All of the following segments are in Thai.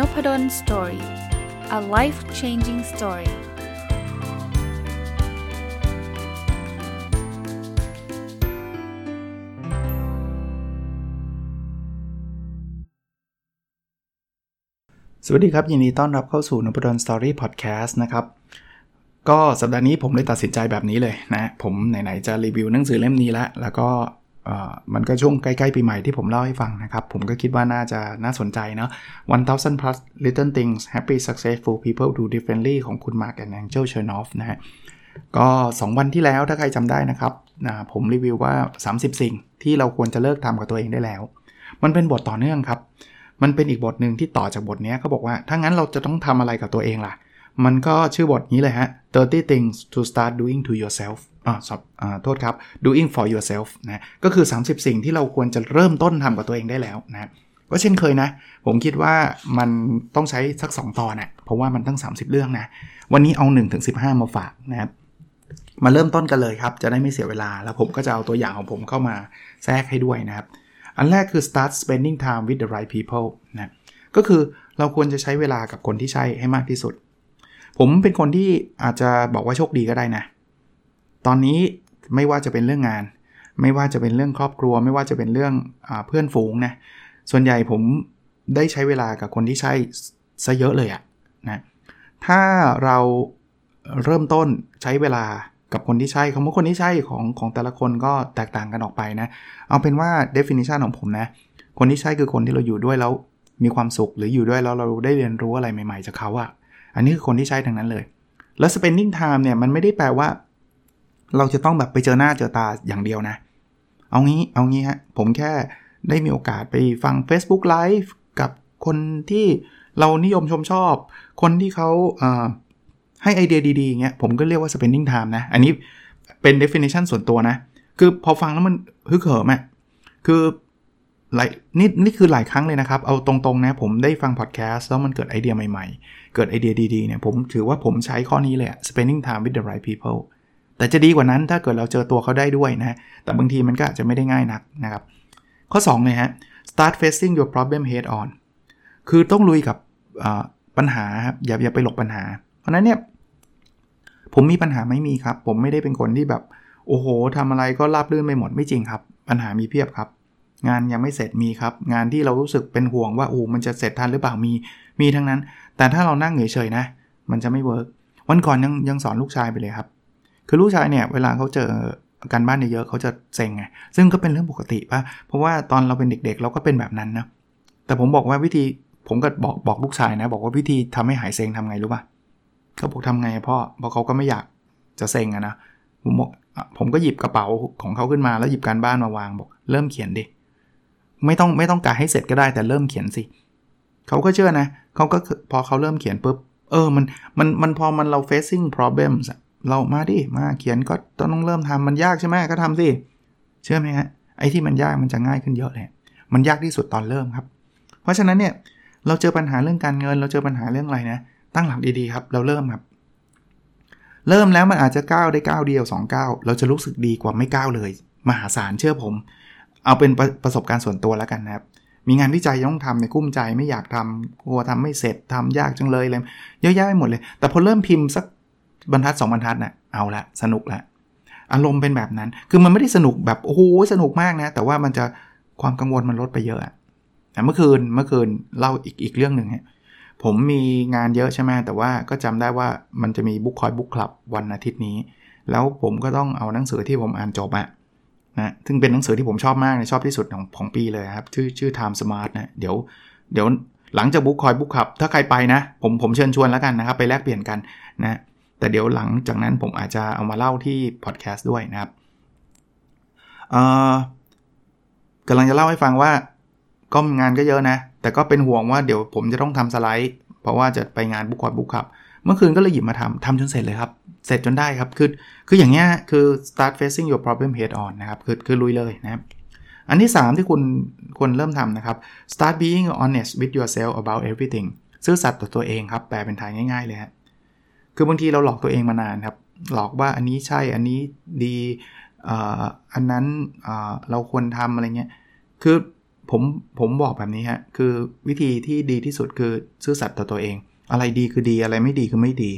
Nopadol's Story a life changing story สวัสดีครับ ยินดีต้อนรับเข้าสู่น p ด d o สตอรี่พอดแคสต์นะครับ ก็สัปดาห์นี้ผมเลยตัดสินใจแบบนี้เลยนะ ผมไหน ๆ จะรีวิวหนังสือเล่มนี้แล้ว แล้วก็ มันก็ช่วงใกล้ ๆ ปีใหม่ที่ผมเล่าให้ฟังนะครับ ผมก็คิดว่าน่าจะน่าสนใจเนาะ1000 plus little things happy successful people do differently ของคุณ Mark and Angel Chernoff นะฮะก็ 2 วันที่แล้วถ้าใครจำได้นะครับนะผมรีวิวว่า 30 สิ่งที่เราควรจะเลิกทำกับตัวเองได้แล้ว มันเป็นบทต่อเนื่องครับ มันเป็นอีกบทหนึ่งที่ต่อจากบทนี้เขาบอกว่า ถ้างั้นเราจะต้องทำอะไรกับตัวเองล่ะ มันก็ชื่อบทนี้เลยฮะ30 things to start doing to yourself อ่าสอบอ่าโทษครับ doing for yourself นะก็คือ 30 สิ่งที่เราควรจะเริ่มต้นทำกับตัวเองได้แล้วนะก็เช่นเคยนะ ผมคิดว่ามันต้องใช้สัก 2 ตอนนะเพราะว่ามันตั้ง 30 เรื่องนะ วันนี้เอา1ถึง15 มาฝากนะครับมาเริ่มต้นกันเลยครับ จะได้ไม่เสียเวลา แล้วผมก็จะเอาตัวอย่างของผมเข้ามาแทรกให้ด้วยนะครับ อันแรกคือ start spending time with the right people นะก็คือเราควรจะใช้เวลากับคนที่ใช่ให้มากที่สุด ผมเป็นคนที่อาจจะบอกว่าโชคดีก็ได้นะ ตอนนี้ไม่ว่าจะเป็นเรื่องงาน ไม่ว่าจะเป็นเรื่องครอบครัว ไม่ว่าจะเป็นเรื่องอเพื่อนฝูงนะส่วนใหญ่ผมได้ใช้เวลากับคนที่ใช่ซะเยอะเลยอะนะถ้าเราเริ่มต้นใช้เวลากับคนที่ใช่คำว่าคนที่ใช่ของของแต่ละคนก็แตกต่างกันออกไปนะ เอาเป็นว่า definition ของผมนะ คนที่ใช่คือคนที่เราอยู่ด้วยแล้วมีความสุขหรืออยู่ด้วยแล้วเราได้เรียนรู้อะไรใหม่ ๆ จากเขาอะอันนี้คือคนที่ใช่ทั้งนั้นเลย แล้ว spending time เนี่ยมันไม่ได้แปลว่า เราจะต้องแบบไปเจอหน้าเจอตาอย่างเดียวนะ เอางี้เอางี้ฮะผมแค่ได้มีโอกาสไปฟัง Facebook Live กับคนที่เรานิยมชมชอบ คนที่เขาให้ไอเดียดีๆเงี้ยผมก็เรียกว่า spending time นะ อันนี้เป็น definition ส่วนตัวนะ คือพอฟังแล้วมันฮึกเหิมอะคือหลายนี่นี่คือหลายครั้งเลยนะครับ เอาตรงๆนะ ผมได้ฟังพอดแคสต์แล้วมันเกิดไอเดียใหม่ๆ เกิดไอเดียดีๆเนี่ยผมถือว่าผมใช้ข้อนี้เลย spending time with the right people แต่จะดีกว่านั้นถ้าเกิดเราเจอตัวเขาได้ด้วยนะ แต่บางทีมันก็อาจจะไม่ได้ง่ายนักนะครับ ข้อ2เลยฮะ start facing your problem head on คือต้องลุยกับปัญหาครับอย่าอย่าไปหลบปัญหา เพราะนั้นเนี่ย ผมมีปัญหาไม่มีครับ ผมไม่ได้เป็นคนที่แบบ โอ้โหทำอะไรก็ราบรื่นไปหมดไม่จริงครับ ปัญหามีเพียบครับ งานยังไม่เสร็จมีครับ งานที่เรารู้สึกเป็นห่วงว่าโอ้มันจะเสร็จทันหรือเปล่ามีมีทั้งนั้น แต่ถ้าเรานั่งเฉยๆนะ มันจะไม่เวิร์กวันก่อนยังยังสอนลูกชายไปเลยครับ คือลูกชายเนี่ยเวลาเขาเจอการบ้านเยอะเขาจะเซ็งไง ซึ่งก็เป็นเรื่องปกติป่ะเพราะว่าตอนเราเป็นเด็กๆ เราก็เป็นแบบนั้นนะ แต่ผมบอกว่าวิธีผมก็บอกบอกลูกชายนะ บอกว่าวิธีทำให้หายเซ็งทำไงรู้ป่ะเขาบอกทำไงพ่อเพราะเขาก็ไม่อยากจะเซ็งอะนะผมบอกผมก็หยิบกระเป๋าของเขาขึ้นมาแล้วหยิบการบ้านมาวางบอก เริ่มเขียนดิไม่ต้องไม่ต้องกะให้เสร็จก็ได้แต่เริ่มเขียนสิเขาก็เชื่อนะเขาก็พอเขาเริ่มเขียนปุ๊บเออมันมันมันพอมันเรา facing problems เรามาดิ มาเขียนก็ต้องเริ่มทำมันยากใช่ไหมก็ทำสิ เชื่อไหมฮะ ไอ้ที่มันยากมันจะง่ายขึ้นเยอะเลย มันยากที่สุดตอนเริ่มครับ เพราะฉะนั้นเนี่ย เราเจอปัญหาเรื่องการเงิน เราเจอปัญหาเรื่องอะไรนะ ตั้งหลักดีๆครับ เราเริ่มครับ เริ่มแล้วมันอาจจะก้าวได้ก้าวเดียว2ก้าวเราจะรู้สึกดีกว่าไม่ก้าวเลย มหาศาลเชื่อผม เอาเป็นประประสบการณ์ส่วนตัวแล้วกันนะครับ มีงานวิจัยต้องทำในกุ้มใจไม่อยากทำกลัวทำไม่เสร็จทำยากจังเลยเลยเยอะแยะไปหมดเลย แต่พอเริ่มพิมพ์สัก บรรทัดสองบรรทัดนะ่ะเอาละสนุกละอารมณ์เป็นแบบนั้น คือมันไม่ได้สนุกแบบโอ้โหสนุกมากนะ แต่ว่ามันจะความกังวลมันลดไปเยอะอะเมื่อคืนเมื่อคืนเล่าอีกอีกเรื่องหนึ่งฮะผมมีงานเยอะใช่ไหมแต่ว่าก็จำได้ว่ามันจะมีบุ๊กคอยบุ๊กคลับวันอาทิตย์นี้ แล้วผมก็ต้องเอาหนังสือที่ผมอ่านจบอะนะซึ่งเป็นหนังสือที่ผมชอบมากชอบที่สุดของของปีเลยครับ ชื่อชื่อ Time Smart นะเดี๋ยวเดี๋ยวหลังจากบุ๊กคอยบุ๊กคลับถ้าใครไปนะ ผมผมเชิญชวนแล้วกันนะครับ ไปแลกเปลี่ยนกันนะ แต่เดี๋ยวหลังจากนั้นผมอาจจะเอามาเล่าที่พอดแคสต์ด้วยนะครับกำลังจะเล่าให้ฟังว่าก็งานก็เยอะนะ แต่ก็เป็นห่วงว่าเดี๋ยวผมจะต้องทำสไลด์ เพราะว่าจะไปงานบุคคลบุคคับ เมื่อคืนก็เลยหยิบมาทำทำจนเสร็จเลยครับ เสร็จจนได้ครับ คือคืออย่างเงี้ยคือ start facing your problem head on นะครับ คือคือลุยเลยนะครับอันที่ 3 ที่คุณควรเริ่มทำนะครับ start being honest with yourself about everything ซื่อสัตย์ต่อตัวเองครับ แปลเป็นไทยง่ายๆเลยฮะ คือบางทีเราหลอกตัวเองมานานครับ หลอกว่าอันนี้ใช่อันนี้ดีอันนั้นเราควรทำอะไรเงี้ย คือผมผมบอกแบบนี้ฮะ คือวิธีที่ดีที่สุดคือซื่อสัตย์ต่อตัวเอง อะไรดีคือดีอะไรไม่ดีคือไม่ดี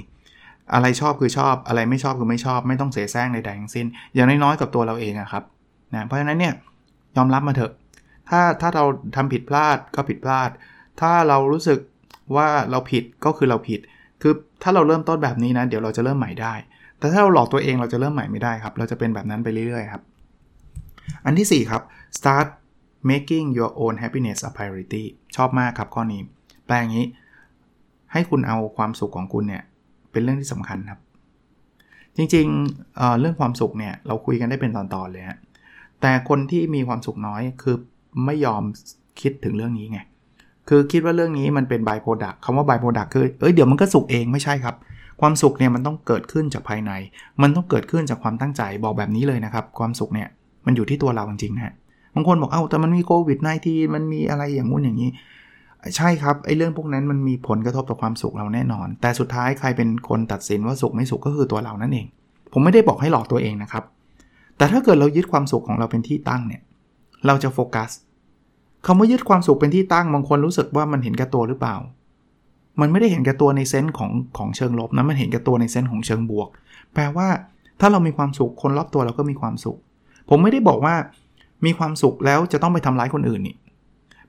อะไรชอบคือชอบอะไรไม่ชอบคือไม่ชอบ ไม่ต้องเสียแซงใดๆทั้งสิ้น อย่างน้อยๆกับตัวเราเองอะครับนะเพราะฉะนั้นเนี่ยยอมรับมาเถอะ ถ้าถ้าเราทำผิดพลาดก็ผิดพลาด ถ้าเรารู้สึกว่าเราผิดก็คือเราผิด คือถ้าเราเริ่มต้นแบบนี้นะ เดี๋ยวเราจะเริ่มใหม่ได้ แต่ถ้าเราหลอกตัวเองเราจะเริ่มใหม่ไม่ได้ครับ เราจะเป็นแบบนั้นไปเรื่อยๆครับ อันที่ 4 ครับ start making your own happiness a priority ชอบมากครับข้อนี้ แปลงนี้ ให้คุณเอาความสุขของคุณเนี่ย เป็นเรื่องที่สำคัญครับ จริงๆเเรื่องความสุขเนี่ยเราคุยกันได้เป็นตอนๆเลยฮะแต่คนที่มีความสุขน้อยคือไม่ยอมคิดถึงเรื่องนี้ไง คือคิดว่าเรื่องนี้มันเป็นบายโปรดักคำว่าบายโปรดักคือเอ้ยเดี๋ยวมันก็สุขเองไม่ใช่ครับ ความสุขเนี่ยมันต้องเกิดขึ้นจากภายใน มันต้องเกิดขึ้นจากความตั้งใจบอกแบบนี้เลยนะครับ ความสุขเนี่ยมันอยู่ที่ตัวเราจริงๆนะบางคนบอกเอ้าแต่มันมีโควิด -19 มันมีอะไรอย่างงู้นอย่างนี้ ใช่ครับไอ้เรื่องพวกนั้นมันมีผลกระทบต่อความสุขเราแน่นอน แต่สุดท้ายใครเป็นคนตัดสินว่าสุขไม่สุขก็คือตัวเรานั่นเอง ผมไม่ได้บอกให้หลอกตัวเองนะครับ แต่ถ้าเกิดเรายึดความสุขของเราเป็นที่ตั้งเนี่ยเราจะโฟกัส คำว่ายึดความสุขเป็นที่ตั้งบางคนรู้สึกว่ามันเห็นแก่ตัวหรือเปล่า มันไม่ได้เห็นแก่ตัวในเซนส์ของของเชิงลบนะมันเห็นแก่ตัวในเซนส์ของเชิงบวก แปลว่า ถ้าเรามีความสุขคนรอบตัวเราก็มีความสุข ผมไม่ได้บอกว่า มีความสุขแล้วจะต้องไปทำร้ายคนอื่นนี่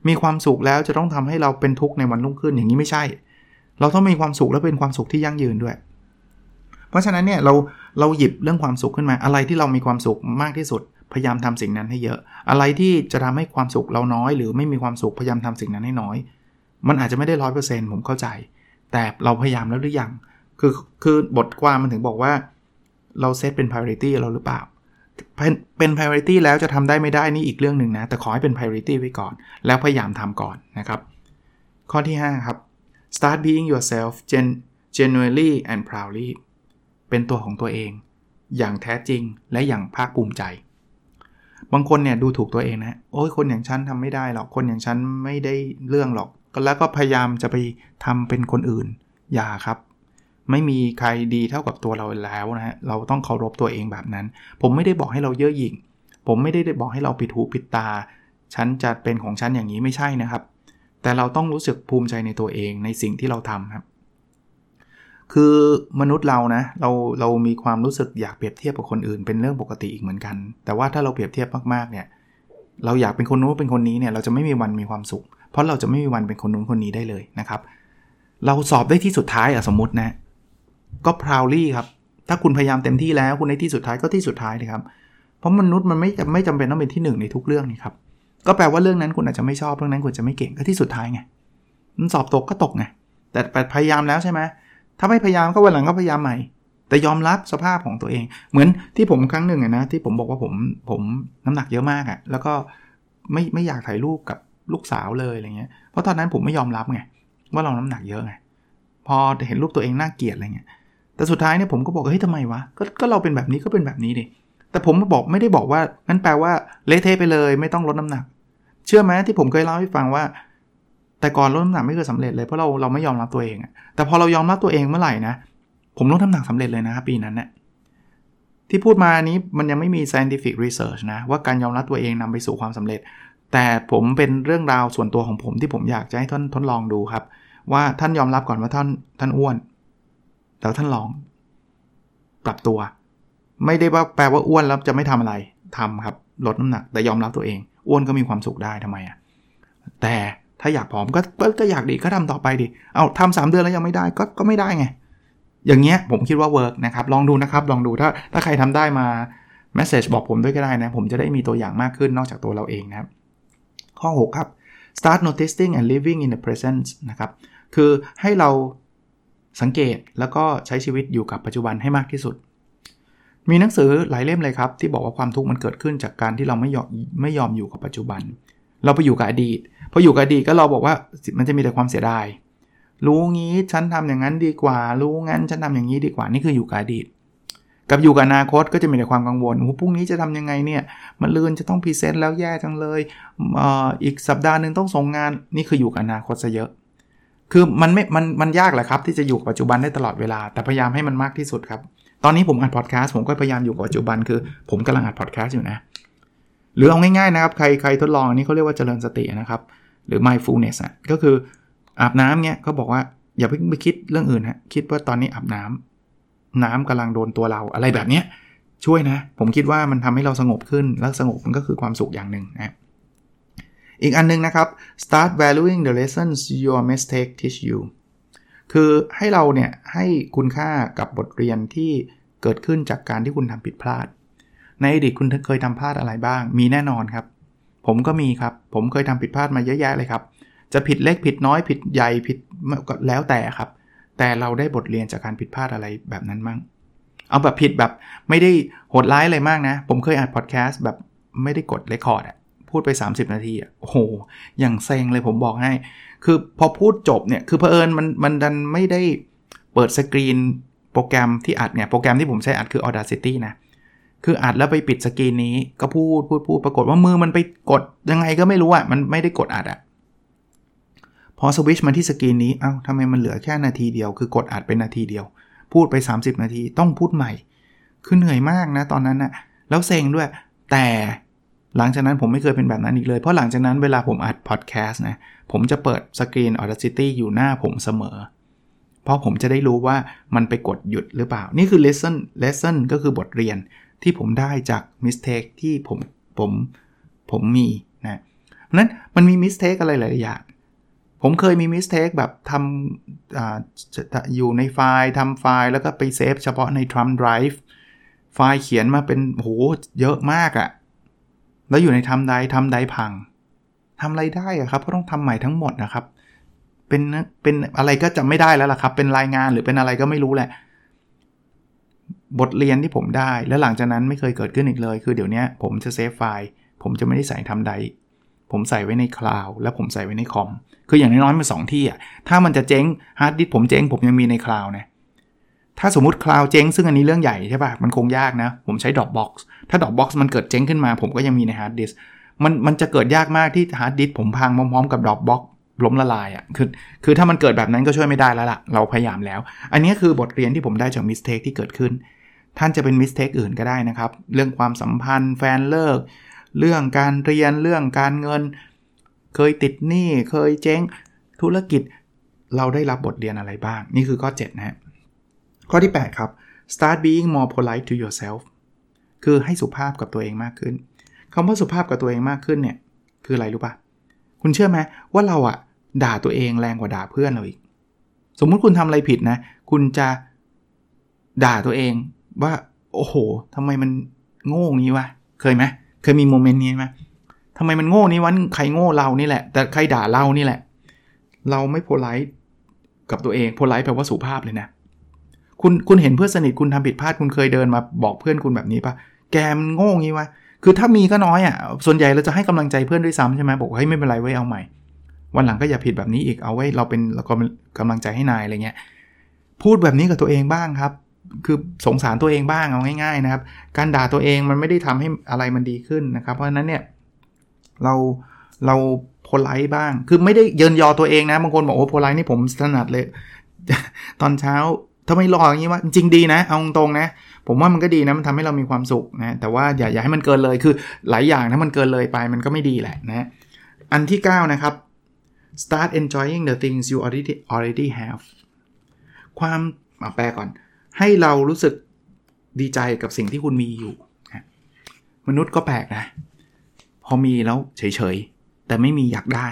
มีความสุขแล้วจะต้องทำให้เราเป็นทุกข์ในวันรุ่งขึ้นอย่างนี้ไม่ใช่ เราต้องมีความสุขและเป็นความสุขที่ยั่งยืนด้วย เพราะฉะนั้นเนี่ยเราเราหยิบเรื่องความสุขขึ้นมาอะไรที่เรามีความสุขมากที่สุด พยายามทำสิ่งนั้นให้เยอะ อะไรที่จะทำให้ความสุขเราน้อย หรือไม่มีความสุขพยายามทำสิ่งนั้นให้น้อย มันอาจจะไม่ได้ร้อยเปอร์เซ็นต์ผมเข้าใจ แต่เราพยายามแล้วหรือยังคือคือบทความมันถึงบอกว่า เราเซตเป็น priority เราหรือเปล่า เป็น priority แล้วจะทำได้ไม่ได้นี่อีกเรื่องหนึ่งนะ แต่ขอให้เป็น priority ไว้ก่อน แล้วพยายามทำก่อนนะครับ ข้อที่ 5 ครับ start being yourself gen genuinely and proudly เป็นตัวของตัวเอง อย่างแท้จริงและอย่างภาคภูมิใจ บางคนเนี่ยดูถูกตัวเองนะ โอ้ยคนอย่างฉันทำไม่ได้หรอก คนอย่างฉันไม่ได้เรื่องหรอก แล้วก็พยายามจะไปทำเป็นคนอื่น อย่าครับ ไม่มีใครดีเท่ากับตัวเราแล้วนะฮะ เราต้องเคารพตัวเองแบบนั้น ผมไม่ได้บอกให้เราเย่อหยิ่ง ผมไม่ได้บอกให้เราปิดหูปิดตา ฉันจะเป็นของฉันอย่างนี้ไม่ใช่นะครับ แต่เราต้องรู้สึกภูมิใจในตัวเองในสิ่งที่เราทำครับ คือมนุษย์เรานะเราเรามีความรู้สึกอยากเปรียบเทียบกับคนอื่น เป็นเรื่องปกติอีกเหมือนกัน แต่ว่าถ้าเราเปรียบเทียบมากๆเนี่ยเราอยากเป็นคนนู้นเป็นคนนี้เนี่ยเราจะไม่มีวันมีความสุข เพราะเราจะไม่มีวันเป็นคนนู้นคนนี้ได้เลยนะครับ เราสอบได้ที่สุดท้ายอะสมมตินะก็ proudly ครับถ้าคุณพยายามเต็มที่แล้วคุณในที่สุดท้ายก็ที่สุดท้ายนะครับ เพราะมนุษย์มันไม่ไม่จำเป็นต้องเป็นที่1ในทุกเรื่องนี่ครับก็แปลว่าเรื่องนั้นคุณอาจจะไม่ชอบเรื่องนั้นคุณจะไม่เก่งก็ที่สุดท้ายไงมันสอบตกก็ตกไงแต่พยายามแล้วใช่ไหม ถ้าไม่พยายามก็วันหลังก็พยายามใหม่ แต่ยอมรับสภาพของตัวเอง เหมือนที่ผมครั้งหนึ่งนะที่ผมบอกว่าผมผมน้ำหนักเยอะมากอะ่ะแล้วก็ไม่ไม่อยากถ่ายรูปกับลูกสาวเลยอะไรเงี้ย เพราะตอนนั้นผมไม่ยอมรับไงว่าเราน้ำหนักเยอะไงพอเห็นรูปตัวเองน่าเกลียดอะไรเงี้ยแต่สุดท้ายเนี่ยผมก็บอกเฮ้ยทำไมวะก็ก็เราเป็นแบบนี้ก็เป็นแบบนี้ดิแต่ผมบอกไม่ได้บอกว่างั้นแปลว่าเละเทะไปเลย ไม่ต้องลดน้ำหนัก เชื่อไหมที่ผมเคยเล่าให้ฟังว่า แต่ก่อนลดน้ำหนักไม่เคยสำเร็จเลยเพราะเราเราไม่ยอมรับตัวเองอะแต่พอเรายอมรับตัวเองเมื่อไหร่นะผมลดน้ำหนักสำเร็จเลยนะครับปีนั้นเนี่ยที่พูดมานี้มันยังไม่มี scientific research นะว่าการยอมรับตัวเองนำไปสู่ความสำเร็จ แต่ผมเป็นเรื่องราวส่วนตัวของผมที่ผมอยากจะให้ท่านทดลองดูครับ ว่าท่านยอมรับก่อนว่าท่านท่านอ้วนแล้วท่านลอง ปรับตัว ไม่ได้ว่าแปลว่าอ้วนแล้วจะไม่ทำอะไรทำครับ ลดน้ำหนักแต่ยอมรับตัวเอง อ้วนก็มีความสุขได้ทำไมอะแต่ ถ้าอยากผอมก็ก็อยากดีก็ทำต่อไปดิ เอาทำสามเดือนแล้วยังไม่ได้ก็ก็ไม่ได้ไง อย่างเงี้ยผมคิดว่า work นะครับ ลองดูนะครับ ลองดูถ้าถ้าใครทำได้มา message บอกผมด้วยก็ได้นะ ผมจะได้มีตัวอย่างมากขึ้นนอกจากตัวเราเองนะครับ ข้อ 6 ครับ start noticing and living in the present นะครับ คือให้เราสังเกตแล้วก็ใช้ชีวิตอยู่กับปัจจุบันให้มากที่สุด มีหนังสือหลายเล่มเลยครับ ที่บอกว่าความทุกข์มันเกิดขึ้นจากการที่เราไม่ยอมไม่ยอมอยู่กับปัจจุบัน เราไปอยู่กับอดีตพออยู่กับอดีตก็เราบอกว่ามันจะมีแต่ความเสียดาย รู้งี้ฉันทำอย่างนั้นดีกว่า รู้งั้นฉันทำอย่างนี้ดีกว่านี่คืออยู่กับอดีต กับอยู่กับอนาคตก็จะมีแต่ความกังวลโอ้พรุ่งนี้จะทำยังไงเนี่ย มันลืนจะต้องพรีเซนต์แล้วแย่จังเลยออีกสัปดาห์หนึ่งต้องส่งงานนี่คืออยู่กับอนาคตซะเยอะ คือมันไม่มันมันยากแหละครับ ที่จะอยู่กับปัจจุบันได้ตลอดเวลา แต่พยายามให้มันมากที่สุดครับตอนนี้ผมอัดพอดแคสต์ผมก็พยายามอยู่กับปัจจุบันคือผมกำลังอัดพอดแคสต์อยู่นะ หรือเอาง่ายๆนะครับ ใครใครทดลองอันนี้เขาเรียกว่าเจริญสตินะครับ หรือ mindfulness อะก็คืออาบน้ำเนี้ยเขาบอกว่าอย่าไปไปคิดเรื่องอื่นฮะคิดว่าตอนนี้อาบน้ำน้ำกำลังโดนตัวเราอะไรแบบเนี้ยช่วยนะ ผมคิดว่ามันทำให้เราสงบขึ้น แล้วสงบมันก็คือความสุขอย่างหนึ่งนะอีกอันนึงนะครับ start valuing the lessons your mistake teach you คือให้เราเนี่ยให้คุณค่ากับบทเรียนที่เกิดขึ้นจากการที่คุณทำผิดพลาด ในอดีตคุณเคยทำพลาดอะไรบ้าง มีแน่นอนครับ ผมก็มีครับ ผมเคยทำผิดพลาดมาเยอะแยะเลยครับ จะผิดเล็กผิดน้อยผิดใหญ่ผิดก็แล้วแต่ครับ แต่เราได้บทเรียนจากการผิดพลาดอะไรแบบนั้นมั้งเอาแบบผิดแบบไม่ได้โหดร้ายอะไรมากนะ ผมเคยอัดพอดแคสต์แบบไม่ได้กดเรคคอร์ดอะพูดไป 30 นาทีอะโอ้โห อย่างเซ็งเลยผมบอกให้ คือพอพูดจบเนี่ย คือเผอิญมันมันดันไม่ได้เปิดสกรีนโปรแกรมที่อัดเนี่ย โปรแกรมที่ผมใช้อัดคือ Audacity นะ คืออัดแล้วไปปิดสกรีนนี้ก็พูดพูดพูดปรากฏว่ามือมันไปกดยังไงก็ไม่รู้อะมันไม่ได้กดอัดอะพอสวิชมาที่สกรีนนี้เอ้าทำไมมันเหลือแค่นาทีเดียว คือกดอัดเป็นนาทีเดียว พูดไป 30 นาทีต้องพูดใหม่ คือเหนื่อยมากนะตอนนั้นนะแล้วเซ็งด้วย แต่หลังจากนั้นผมไม่เคยเป็นแบบนั้นอีกเลย เพราะหลังจากนั้นเวลาผมอัดพอดแคสต์นะ ผมจะเปิดสกรีน Audacity อยู่หน้าผมเสมอ เพราะผมจะได้รู้ว่ามันไปกดหยุดหรือเปล่า นี่คือ lesson lesson ก็คือบทเรียน ที่ผมได้จาก mistake ที่ผมผมผมมีนะนั้นมันมี mistake อะไรหลายอย่าง ผมเคยมี mistake แบบทำออยู่ในไฟล์ทำไฟล์แล้วก็ไปเซฟเฉพาะใน Trump Drive ไฟล์เขียนมาเป็นโหเยอะมากอะแล้วอยู่ใน thumb drive thumb drive พังทำอะไรได้อะครับก็ต้องทำใหม่ทั้งหมดนะครับ เป็นเป็นอะไรก็จะไม่ได้แล้วล่ะครับ เป็นรายงานหรือเป็นอะไรก็ไม่รู้แหละ บทเรียนที่ผมได้ แล้วหลังจากนั้นไม่เคยเกิดขึ้นอีกเลย คือเดี๋ยวนี้ผมจะเซฟไฟล์ ผมจะไม่ได้ใส่ thumb drive ผมใส่ไว้ในคลาวด์แล้วผมใส่ไว้ในคอม คืออย่างน้อยๆมันสองที่อะ ถ้ามันจะเจ๊งฮาร์ดดิสก์ผมเจ๊งผมยังมีในคลาวด์นะ ถ้าสมมติคลาวด์เจ๊งซึ่งอันนี้เรื่องใหญ่ใช่ปะมันคงยากนะ ผมใช้ Dropbox ถ้า Dropbox มันเกิดเจ๊งขึ้นมา ผมก็ยังมีในฮาร์ดดิสก์มันมันจะเกิดยากมากที่ฮาร์ดดิสก์ผมพังพร้อมๆกับ Dropbox ล้มละลายอะ่ะ คือ คือถ้ามันเกิดแบบนั้นก็ช่วยไม่ได้แล้วล่ะ เราพยายามแล้ว อันนี้คือบทเรียนที่ผมได้จาก mistake ที่เกิดขึ้น ท่านจะเป็น mistake อื่นก็ได้นะครับ เรื่องความสัมพันธ์แฟนเลิก เรื่องการเรียนเรื่องการเงิน เคยติดหนี้เคยเจ๊ง ธุรกิจเราได้รับบทเรียนอะไรบ้าง นี่คือข้อ 7 นะข้อที่ 8 ครับ start being more polite to yourself คือให้สุภาพกับตัวเองมากขึ้นคำว่าสุภาพกับตัวเองมากขึ้นเนี่ย คืออะไรรู้ปะคุณเชื่อไหมว่าเราอะด่าตัวเองแรงกว่าด่าเพื่อนเราอีก สมมุติคุณทำอะไรผิดนะ คุณจะด่าตัวเอง ว่าโอ้โหทำไมมันโง่งี้วะ เคยไหมเคยมีโมเมนต์นี้ไหมทำไมมันโง่นี้วันใครโง่เรานี่แหละ แต่ใครด่าเรานี่แหละ เราไม่โพลายกับตัวเองโพลายแปลว่าสุภาพเลยนะ คุณคุณเห็นเพื่อนสนิทคุณทำผิดพลาดคุณเคยเดินมาบอกเพื่อนคุณแบบนี้ปะแกมันโง่งี้วะคือถ้ามีก็น้อยอะ่ะ ส่วนใหญ่เราจะให้กำลังใจเพื่อนด้วยซ้ำใช่ไหมบอกเฮ้ยไม่เป็นไรไว้เอาใหม่ วันหลังก็อย่าผิดแบบนี้อีกเอาไว้เราเป็นเรากำลังใจให้นายอะไรเงี้ยพูดแบบนี้กับตัวเองบ้างครับ คือสงสารตัวเองบ้างเอาง่ายๆนะครับ การด่าตัวเองมันไม่ได้ทำให้อะไรมันดีขึ้นนะครับ เพราะฉะนั้นเนี่ยเราเรา polite บ้าง คือไม่ได้เยินยอตัวเองนะ บางคนบอกโอ้ polite นี่ผมถนัดเลย ตอนเช้าทำไมหล่ออย่างนี้วะจริงดีนะ เอาตรงนะ ผมว่ามันก็ดีนะ มันทำให้เรามีความสุขนะ แต่ว่าอย่าอย่าให้มันเกินเลย คือหลายอย่างถ้ามันเกินเลยไปมันก็ไม่ดีแหละนะ อันที่ 9 นะครับ start enjoying the things you already already have ความมาแปลก่อน ให้เรารู้สึกดีใจกับสิ่งที่คุณมีอยู่ มนุษย์ก็แปลกนะ พอมีแล้วเฉยๆ แต่ไม่มีอยากได้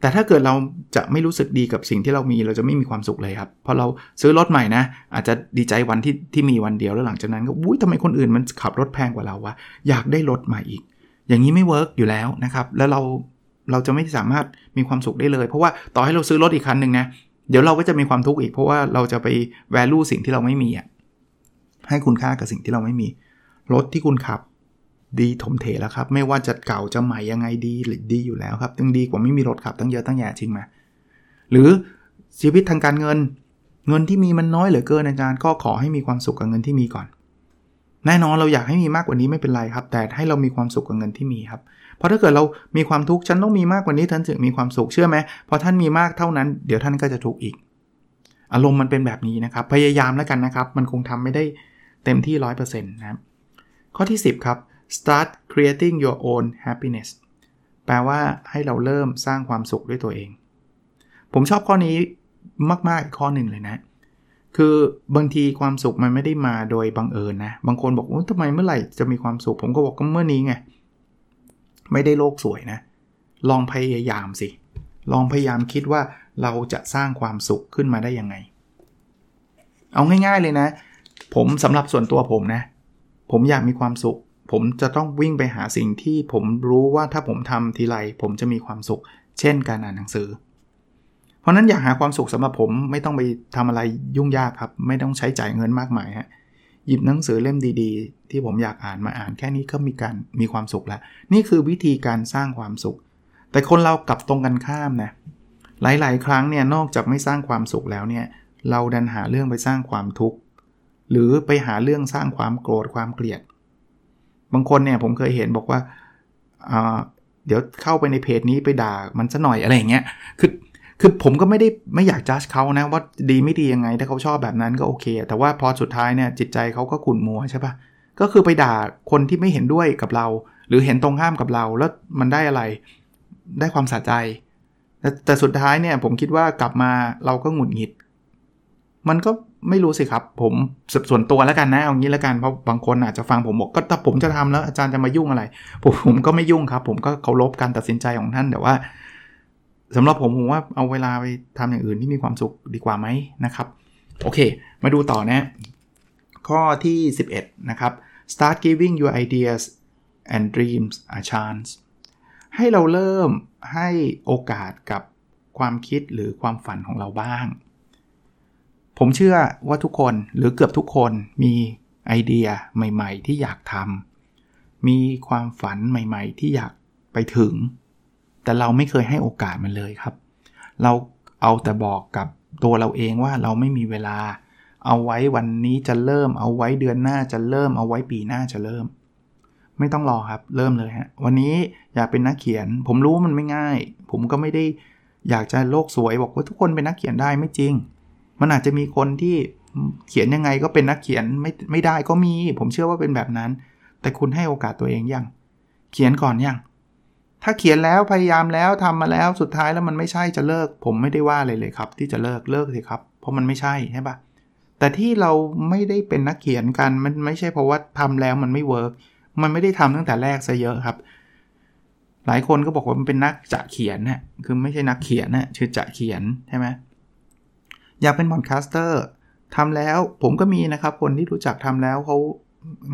แต่ถ้าเกิดเราจะไม่รู้สึกดีกับสิ่งที่เรามีเราจะไม่มีความสุขเลยครับพอเราซื้อรถใหม่นะ อาจจะดีใจวันที่ที่มีวันเดียวแล้วหลังจากนั้นก็อุ้ยทำไมคนอื่นมันขับรถแพงกว่าเราวะอยากได้รถใหม่อีก อย่างนี้ไม่ work อยู่แล้วนะครับ แล้วเราเราจะไม่สามารถมีความสุขได้เลย เพราะว่าต่อให้เราซื้อรถอีกคันหนึ่งนะ เดี๋ยวเราก็จะมีความทุกข์อีก เพราะว่าเราจะไป value สิ่งที่เราไม่มีอะให้คุณค่ากับสิ่งที่เราไม่มี รถที่คุณขับ ดีถมเถแล้วครับ ไม่ว่าจะเก่าจะใหม่ยังไงดีหรือดีอยู่แล้วครับยังดีกว่าไม่มีรถขับตั้งเยอะตั้งแยะจริงไหมหรือชีวิตทางการเงิน เงินที่มีมันน้อยเหลือเกินอาจารย์ก็ขอให้มีความสุขกับเงินที่มีก่อน แน่นอนเราอยากให้มีมากกว่านี้ไม่เป็นไรครับ แต่ให้เรามีความสุขกับเงินที่มีครับ เพราะถ้าเกิดเรามีความทุกข์ฉันต้องมีมากกว่านี้ท่านถึงมีความสุขเชื่อไหมพอท่านมีมากเท่านั้นเดี๋ยวท่านก็จะทุกข์อีก อารมณ์มันเป็นแบบนี้นะครับ พยายามแล้วกันนะครับ มันคงทำไม่ได้เต็มที่ร้อยเปอร์เซ็นต์นะครับข้อที่ 10 ครับ start creating your own happiness แปลว่าให้เราเริ่มสร้างความสุขด้วยตัวเอง ผมชอบข้อนี้มากๆอีกข้อหนึ่งเลยนะ คือบางทีความสุขมันไม่ได้มาโดยบังเอิญนะ บางคนบอกว่าทำไมเมื่อไหร่จะมีความสุข ผมก็บอกก็เมื่อนี้ไง ไม่ได้โลกสวยนะ ลองพยายามสิ ลองพยายามคิดว่าเราจะสร้างความสุขขึ้นมาได้ยังไง เอาง่ายๆเลยนะ ผมสำหรับส่วนตัวผมนะ ผมอยากมีความสุข ผมจะต้องวิ่งไปหาสิ่งที่ผมรู้ว่าถ้าผมทำทีไรผมจะมีความสุข เช่นการอ่านหนังสือ เพราะนั้นอยากหาความสุขสำหรับผมไม่ต้องไปทำอะไรยุ่งยากครับ ไม่ต้องใช้จ่ายเงินมากมายฮะ หยิบหนังสือเล่มดีๆ ที่ผมอยากอ่านมาอ่านแค่นี้ก็มีการมีความสุขแล้ว นี่คือวิธีการสร้างความสุข แต่คนเรากลับตรงกันข้ามนะหลายๆ ครั้งเนี่ยนอกจากไม่สร้างความสุขแล้วเนี่ยเราดันหาเรื่องไปสร้างความทุกข์ หรือไปหาเรื่องสร้างความโกรธความเกลียด บางคนเนี่ยผมเคยเห็นบอกว่าเดี๋ยวเข้าไปในเพจนี้ไปด่ามันซะหน่อยอะไรอย่างเงี้ยคือ คือผมก็ไม่ได้ไม่อยากจัดเขานะว่าดีไม่ดียังไงถ้าเขาชอบแบบนั้นก็โอเค แต่ว่าพอสุดท้ายเนี่ยจิตใจเขาก็ขุ่นมัวใช่ปะก็คือไปด่าคนที่ไม่เห็นด้วยกับเรา หรือเห็นตรงข้ามกับเราแล้วมันได้อะไร ได้ความสะใจ แต่แต่สุดท้ายเนี่ยผมคิดว่ากลับมาเราก็หงุดหงิด มันก็ไม่รู้สิครับ ผมส่วนตัวแล้วกันนะเอางี้แล้วกันเพราะบางคนอาจจะฟังผมบอกก็ถ้าผมจะทำแล้วอาจารย์จะมายุ่งอะไร ผมผมก็ไม่ยุ่งครับ ผมก็เคารพการตัดสินใจของท่านแต่ว่า สำหรับผมผมว่าเอาเวลาไปทำอย่างอื่นที่มีความสุขดีกว่าไหมนะครับ โอเค มาดูต่อนะ ข้อที่ 11 นะครับ start giving your ideas and dreams a chance ให้เราเริ่มให้โอกาสกับความคิดหรือความฝันของเราบ้าง ผมเชื่อว่าทุกคนหรือเกือบทุกคนมีไอเดียใหม่ ๆ ที่อยากทำมีความฝันใหม่ ๆ ที่อยากไปถึง แต่เราไม่เคยให้โอกาสมันเลยครับ เราเอาแต่บอกกับตัวเราเองว่าเราไม่มีเวลา เอาไว้วันนี้จะเริ่ม เอาไว้เดือนหน้าจะเริ่ม เอาไว้ปีหน้าจะเริ่ม ไม่ต้องรอครับ เริ่มเลยฮะ วันนี้อยากเป็นนักเขียน ผมรู้มันไม่ง่าย ผมก็ไม่ได้อยากจะโลกสวยบอกว่าทุกคนเป็นนักเขียนได้ไม่จริง มันอาจจะมีคนที่เขียนยังไงก็เป็นนักเขียนไม่ไม่ได้ก็มี ผมเชื่อว่าเป็นแบบนั้น แต่คุณให้โอกาสตัวเองยัง เขียนก่อนยัง ถ้าเขียนแล้วพยายามแล้วทำมาแล้วสุดท้ายแล้วมันไม่ใช่จะเลิก ผมไม่ได้ว่าเลยเลยครับ ที่จะเลิกเลิกสิครับ เพราะมันไม่ใช่ใช่ปะแต่ที่เราไม่ได้เป็นนักเขียนกันมันไม่ใช่เพราะว่าทำแล้วมันไม่ work มันไม่ได้ทำตั้งแต่แรกซะเยอะครับ หลายคนก็บอกว่ามันเป็นนักจะเขียนนะคือไม่ใช่นักเขียนนะชื่อจะเขียนใช่ไหมอยากเป็น podcasterทำแล้วผมก็มีนะครับ คนที่รู้จักทำแล้วเขา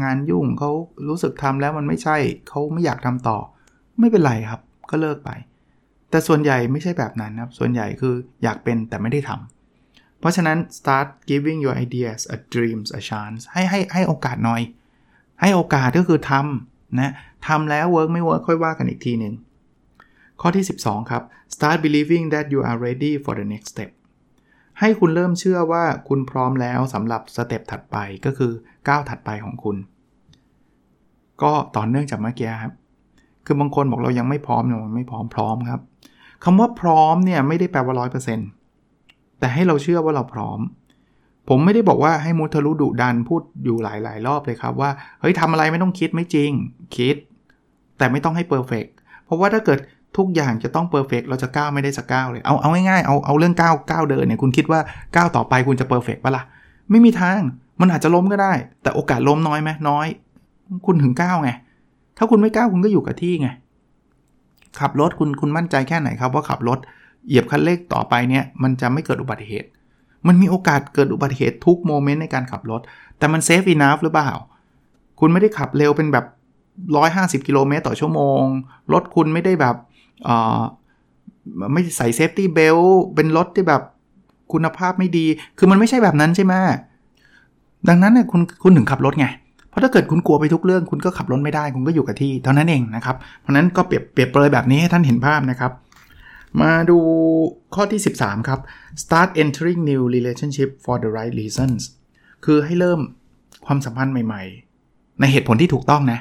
งานยุ่งเขารู้สึกทำแล้วมันไม่ใช่เขาไม่อยากทำต่อ ไม่เป็นไรครับ ก็เลิกไป แต่ส่วนใหญ่ไม่ใช่แบบนั้นครับ ส่วนใหญ่คืออยากเป็นแต่ไม่ได้ทำเพราะฉะนั้น start giving your ideas and dreams a chance ให้ให้ให้โอกาสหน่อย ให้โอกาสก็คือทำนะทำแล้ว work ไม่ work ค่อยว่ากันอีกทีหนึ่งข้อที่ 12 ครับ start believing that you are ready for the next step ให้คุณเริ่มเชื่อว่าคุณพร้อมแล้วสำหรับสเต็ปถัดไปก็คือก้าวถัดไปของคุณ ก็ต่อเนื่องจากเมื่อกี้ครับ คือบางคนบอกเรายังไม่พร้อมเนี่ยไม่พร้อมพร้อมครับคำว่าพร้อมเนี่ยไม่ได้แปลว่าร้อยเปอร์เซ็นต์แต่ให้เราเชื่อว่าเราพร้อม ผมไม่ได้บอกว่าให้มุทะลุดุดันพูดอยู่หลาย ๆ รอบเลยครับว่าเฮ้ยทำอะไรไม่ต้องคิดไม่จริง คิด แต่ไม่ต้องให้เพอร์เฟกเพราะว่าถ้าเกิดทุกอย่างจะต้อง perfect เราจะก้าวไม่ได้สักก้าวเลย เอาเอาง่ายๆเอาเอาเรื่องก้าวก้าวเดินเนี่ยคุณคิดว่าก้าวต่อไปคุณจะ perfect ปะล่ะไม่มีทางมันอาจจะล้มก็ได้ แต่โอกาสล้มน้อยไหมน้อย คุณถึงก้าวไง ถ้าคุณไม่กล้าคุณก็อยู่กับที่ไง ขับรถคุณคุณมั่นใจแค่ไหนครับว่าขับรถเหยียบคันเร่งต่อไปเนี่ยมันจะไม่เกิดอุบัติเหตุ มันมีโอกาสเกิดอุบัติเหตุทุก moment ในการขับรถ แต่มัน safe enough หรือเปล่า คุณไม่ได้ขับเร็วเป็นแบบ 150 กิโลเมตรต่อชั่วโมง รถคุณไม่ได้แบบไม่ใส่ safety belt เป็นรถที่แบบคุณภาพไม่ดี คือมันไม่ใช่แบบนั้นใช่ไหมดังนั้นเนี่ยคุณคุณถึงขับรถไง เพราะถ้าเกิดคุณกลัวไปทุกเรื่อง คุณก็ขับรถไม่ได้ คุณก็อยู่กับที่เท่านั้นเองนะครับ เพราะนั้นก็เปรียบเปรียบเปรยแบบนี้ให้ท่านเห็นภาพนะครับ มาดูข้อที่ 13 ครับ start entering new relationship for the right reasons คือให้เริ่มความสัมพันธ์ใหม่ ๆ ในเหตุผลที่ถูกต้องนะ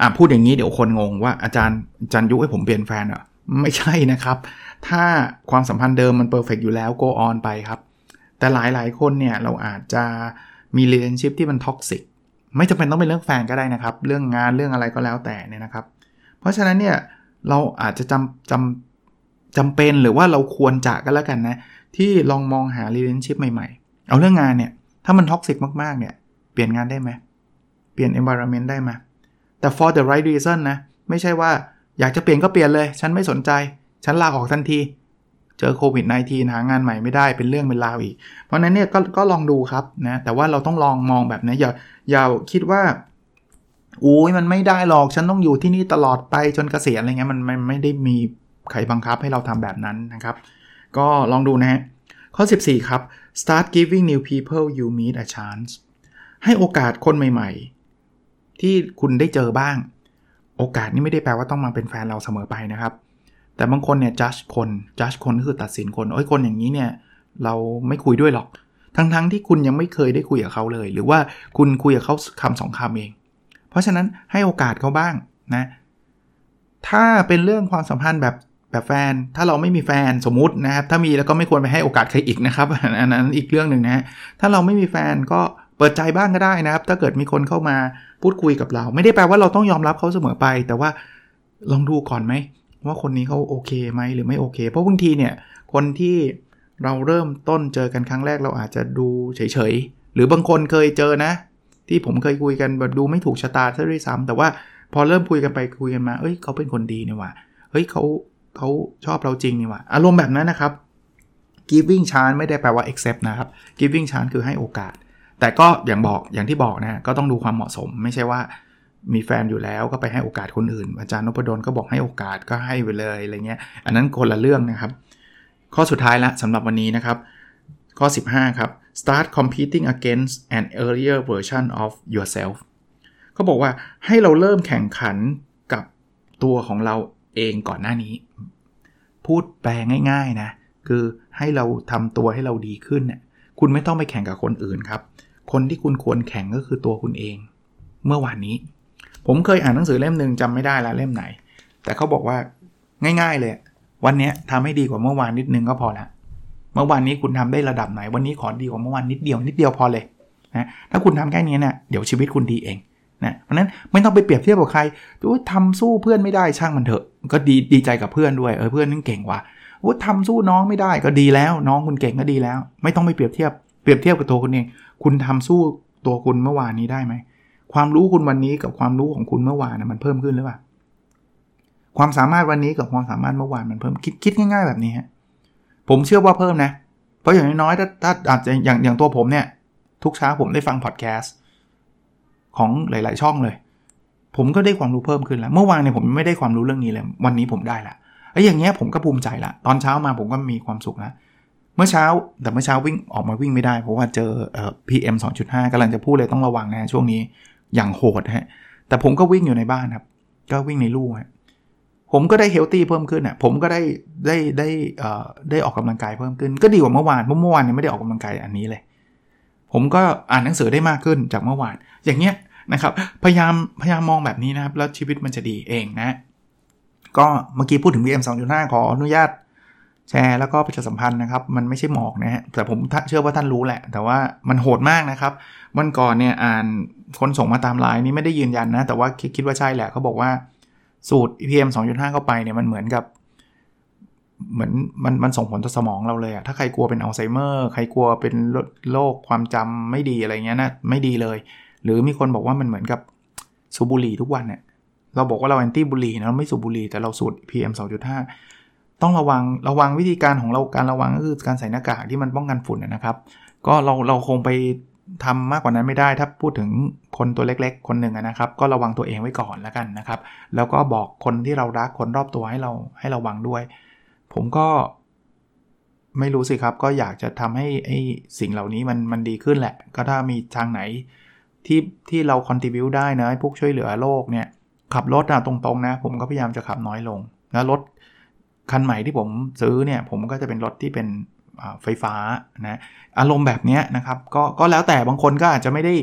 อ่าพูดอย่างนี้เดี๋ยวคนงงว่าอาจารย์อาจารย์ยุให้ผมเปลี่ยนแฟนอะไม่ใช่นะครับ ถ้าความสัมพันธ์เดิมมัน perfect อยู่แล้ว go on ไปครับ แต่หลายๆ คนเนี่ยเราอาจจะมี relationship ที่มัน toxic ไม่จำเป็นต้องเป็นเรื่องแฟนก็ได้นะครับ เรื่องงานเรื่องอะไรก็แล้วแต่เนี่ยนะครับ เพราะฉะนั้นเนี่ยเราอาจจะจำจำจำเป็นหรือว่าเราควรจะก็แล้วกันนะที่ลองมองหา relationship ใหม่ๆ เอาเรื่องงานเนี่ยถ้ามัน toxic มากๆเนี่ยเปลี่ยนงานได้ไหมเปลี่ยน environment ได้ไหมแต่ for the right reason นะไม่ใช่ว่าอยากจะเปลี่ยนก็เปลี่ยนเลย ฉันไม่สนใจ ฉันลาออกทันที เจอโควิด -19 หางานใหม่ไม่ได้เป็นเรื่องเป็นราวอีก เพราะนั้นเนี่ยกก็ลองดูครับนะแต่ว่าเราต้องลองมองแบบนี้อย่า อย่าคิดว่าอุ้ยมันไม่ได้หรอกฉันต้องอยู่ที่นี่ตลอดไปจนเกษียณอะไรเงี้ยมันมันไม่ได้มีใครบังคับให้เราทำแบบนั้นนะครับ ก็ลองดูนะฮะข้อ 14 ครับ start giving new people you meet a chance ให้โอกาสคนใหม่ๆ ที่คุณได้เจอบ้าง โอกาสนี้ไม่ได้แปลว่าต้องมาเป็นแฟนเราเสมอไปนะครับ แต่บางคนเนี่ย judge คน judge คนก็คือตัดสินคน โอ้ยคนอย่างนี้เนี่ย เราไม่คุยด้วยหรอก ทั้งๆทที่คุณยังไม่เคยได้คุยกับเขาเลย หรือว่าคุณคุยกับเขาคำสองคำเอง เพราะฉะนั้นให้โอกาสเขาบ้างนะ ถ้าเป็นเรื่องความสัมพันธ์แบบแบบแฟน ถ้าเราไม่มีแฟนสมมตินะครับ ถ้ามีแล้วก็ไม่ควรไปให้โอกาสใครอีกนะครับ อันนั้นอีกเรื่องหนึ่งนะถ้าเราไม่มีแฟนก็เปิดใจบ้างก็ได้นะครับ ถ้าเกิดมีคนเข้ามาพูดคุยกับเรา ไม่ได้แปลว่าเราต้องยอมรับเขาเสมอไป แต่ว่าลองดูก่อนไหมว่าคนนี้เขาโอเคไหมหรือไม่โอเค เพราะบางทีเนี่ยคนที่ เราเริ่มต้นเจอกันครั้งแรกเราอาจจะดูเฉยๆ หรือบางคนเคยเจอนะ ที่ผมเคยคุยกันแบบดูไม่ถูกชะตาซะด้วยซ้ำแต่ว่าพอเริ่มคุยกันไปคุยกันมา เอ้ยเขาเป็นคนดีนี่ว่าเฮ้ยเขาเขาชอบเราจริงนี่ว่าอารมณ์แบบนั้นนะครับ giving chance ไม่ได้แปลว่า accept นะครับ giving chance คือให้โอกาส แต่ก็อย่างบอกอย่างที่บอกนะก็ต้องดูความเหมาะสม ไม่ใช่ว่ามีแฟนอยู่แล้วก็ไปให้โอกาสคนอื่น อาจารย์นพดลก็บอกให้โอกาสก็ให้ไปเลยอะไรเงี้ย อันนั้นคนละเรื่องนะครับ ข้อสุดท้ายละสำหรับวันนี้นะครับ ข้อ 15 ครับ start competing against an earlier version of yourself เขาบอกว่าให้เราเริ่มแข่งขันกับตัวของเราเองก่อนหน้านี้ พูดแปลง่ายๆนะ คือให้เราทำตัวให้เราดีขึ้นเนี่ยคุณไม่ต้องไปแข่งกับคนอื่นครับ คนที่คุณควรแข่งก็คือตัวคุณเอง เมื่อวานนี้ ผมเคยอ่านหนังสือเล่มหนึ่งจำไม่ได้ละเล่มไหน แต่เขาบอกว่าง่าย ๆเลย วันนี้ทำให้ดีกว่าเมื่อวานนิดนึงก็พอละเมื่อวานนี้คุณทำได้ระดับไหน วันนี้ขอดีกว่าเมื่อวานนิดเดียวนิดเดียวพอเลยนะถ้าคุณทำแค่นี้เนะี่ยเดี๋ยวชีวิตคุณดีเองนะเพราะนั้นไม่ต้องไปเปรียบเทียบกับใครดูทำสู้เพื่อนไม่ได้ช่างมันเถอะ ก็ดีดีใจกับเพื่อนด้วยเออเพื่อนนั่นเก่งว่ะว่าทำสู้น้องไม่ได้ก็ดีแล้ว น้องคุณเก่งก็ดีแล้ว ไม่ต้องไปเปรียบเทียบเปรียบเทียบกับตัวคุณเอง คุณทำสู้ตัวคุณเมื่อวานนี้ได้ไหมความรู้คุณวันนี้กับความรู้ของคุณเมื่อวานนะมันเพิ่มขึ้นหรือเปล่า ความสามารถวันนี้กับความสามารถเมื่อวานมันเพิ่มคิดคิดง่ายๆแบบนี้ฮะผมเชื่อว่าเพิ่มนะ เพราะอย่างน้อยๆถ้าถ้าอาจจะอย่างอย่างตัวผมเนี่ย ทุกเช้าผมได้ฟังพอดแคสต์ของหลาย ๆ ช่องเลย ผมก็ได้ความรู้เพิ่มขึ้นแล้ว เมื่อวานเนี่ยผมไม่ได้ความรู้เรื่องนี้เลย วันนี้ผมได้ละไอ้อย่างเงี้ยผมก็ภูมิใจละตอนเช้ามาผมก็มีความสุขแล้วเมื่อเช้าแต่เมื่อเช้าวิ่งออกมาวิ่งไม่ได้ เพราะว่าเจอเอ่อ PM 2.5กำลังจะพูดเลยต้องระวังนะช่วงนี้อย่างโหดฮะแต่ผมก็วิ่งอยู่ในบ้านครับ ก็วิ่งในลู่ฮะ ผมก็ได้เฮลตี้เพิ่มขึ้นอะผมก็ได้ได้ได้เอ่อได้ออกกำลังกายเพิ่มขึ้น ก็ดีกว่าเมื่อวานเพราะเมื่อวานเนี่ยไม่ได้ออกกำลังกายอันนี้เลย ผมก็อ่านหนังสือได้มากขึ้นจากเมื่อวาน อย่างเงี้ยนะครับ พยายามพยายามมองแบบนี้นะครับ แล้วชีวิตมันจะดีเองนะ ก็เมื่อกี้พูดถึง VM 2.5 ขออนุญาตแชร์แล้วก็ประชาสัมพันธ์นะครับ มันไม่ใช่หมอกนะฮะแต่ผมเชื่อว่าท่านรู้แหละ แต่ว่ามันโหดมากนะครับวันก่อนเนี่ยอ่านคนส่งมาตามไลน์นี้ไม่ได้ยืนยันนะ แต่ว่าคิดว่าใช่แหละเขาบอกว่า สูตร PM 2.5 เข้าไปเนี่ยมันเหมือนกับเหมือนมันมันส่งผลต่อสมองเราเลยอะถ้าใครกลัวเป็นอัลไซเมอร์ใครกลัวเป็นโรคความจำไม่ดีอะไรเงี้ยนะไม่ดีเลย หรือมีคนบอกว่ามันเหมือนกับสูบบุหรี่ทุกวันเนี่ยเราบอกว่าเราแอนตี้บุหรี่นะเราไม่สูบบุหรี่แต่เราสูด PM 2.5 ต้องระวังระวังวิธีการของเราการระวังก็คือการใส่หน้ากากที่มันป้องกันฝุ่นนะครับ ก็เราเราคงไป ทำมากกว่านั้นไม่ได้ถ้าพูดถึงคนตัวเล็กๆ คนหนึ่งนะครับ ก็ระวังตัวเองไว้ก่อนแล้วกันนะครับ แล้วก็บอกคนที่เรารักคนรอบตัวให้เราให้ระวังด้วย ผมก็ไม่รู้สิครับ ก็อยากจะทำให้ไอ้สิ่งเหล่านี้มันมันดีขึ้นแหละ ก็ถ้ามีทางไหนที่ที่เราคอนทิบิวได้นะพวกช่วยเหลือโลกเนี่ยขับรถอะตรงๆนะ ผมก็พยายามจะขับน้อยลงแล้วรถคันใหม่ที่ผมซื้อเนี่ย ผมก็จะเป็นรถที่เป็น ไฟฟ้านะอารมณ์แบบนี้นะครับก็ก็แล้วแต่บางคนก็อาจจะไม่ได้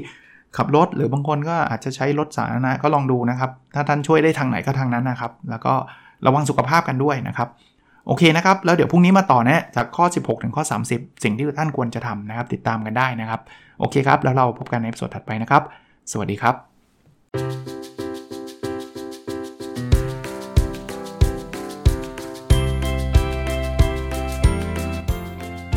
ขับรถ หรือบางคนก็อาจจะใช้รถสาธารณะก็ลองดูนะครับ ถ้าท่านช่วยได้ทางไหนก็ทางนั้นนะครับ แล้วก็ระวังสุขภาพกันด้วยนะครับ โอเคนะครับ แล้วเดี๋ยวพรุ่งนี้มาต่อนะจากข้อ 16 ถึงข้อ 30 สิ่งที่ท่านควรจะทำนะครับ ติดตามกันได้นะครับ โอเคครับ แล้วเราพบกันในสดถัดไปนะครับ สวัสดีครับ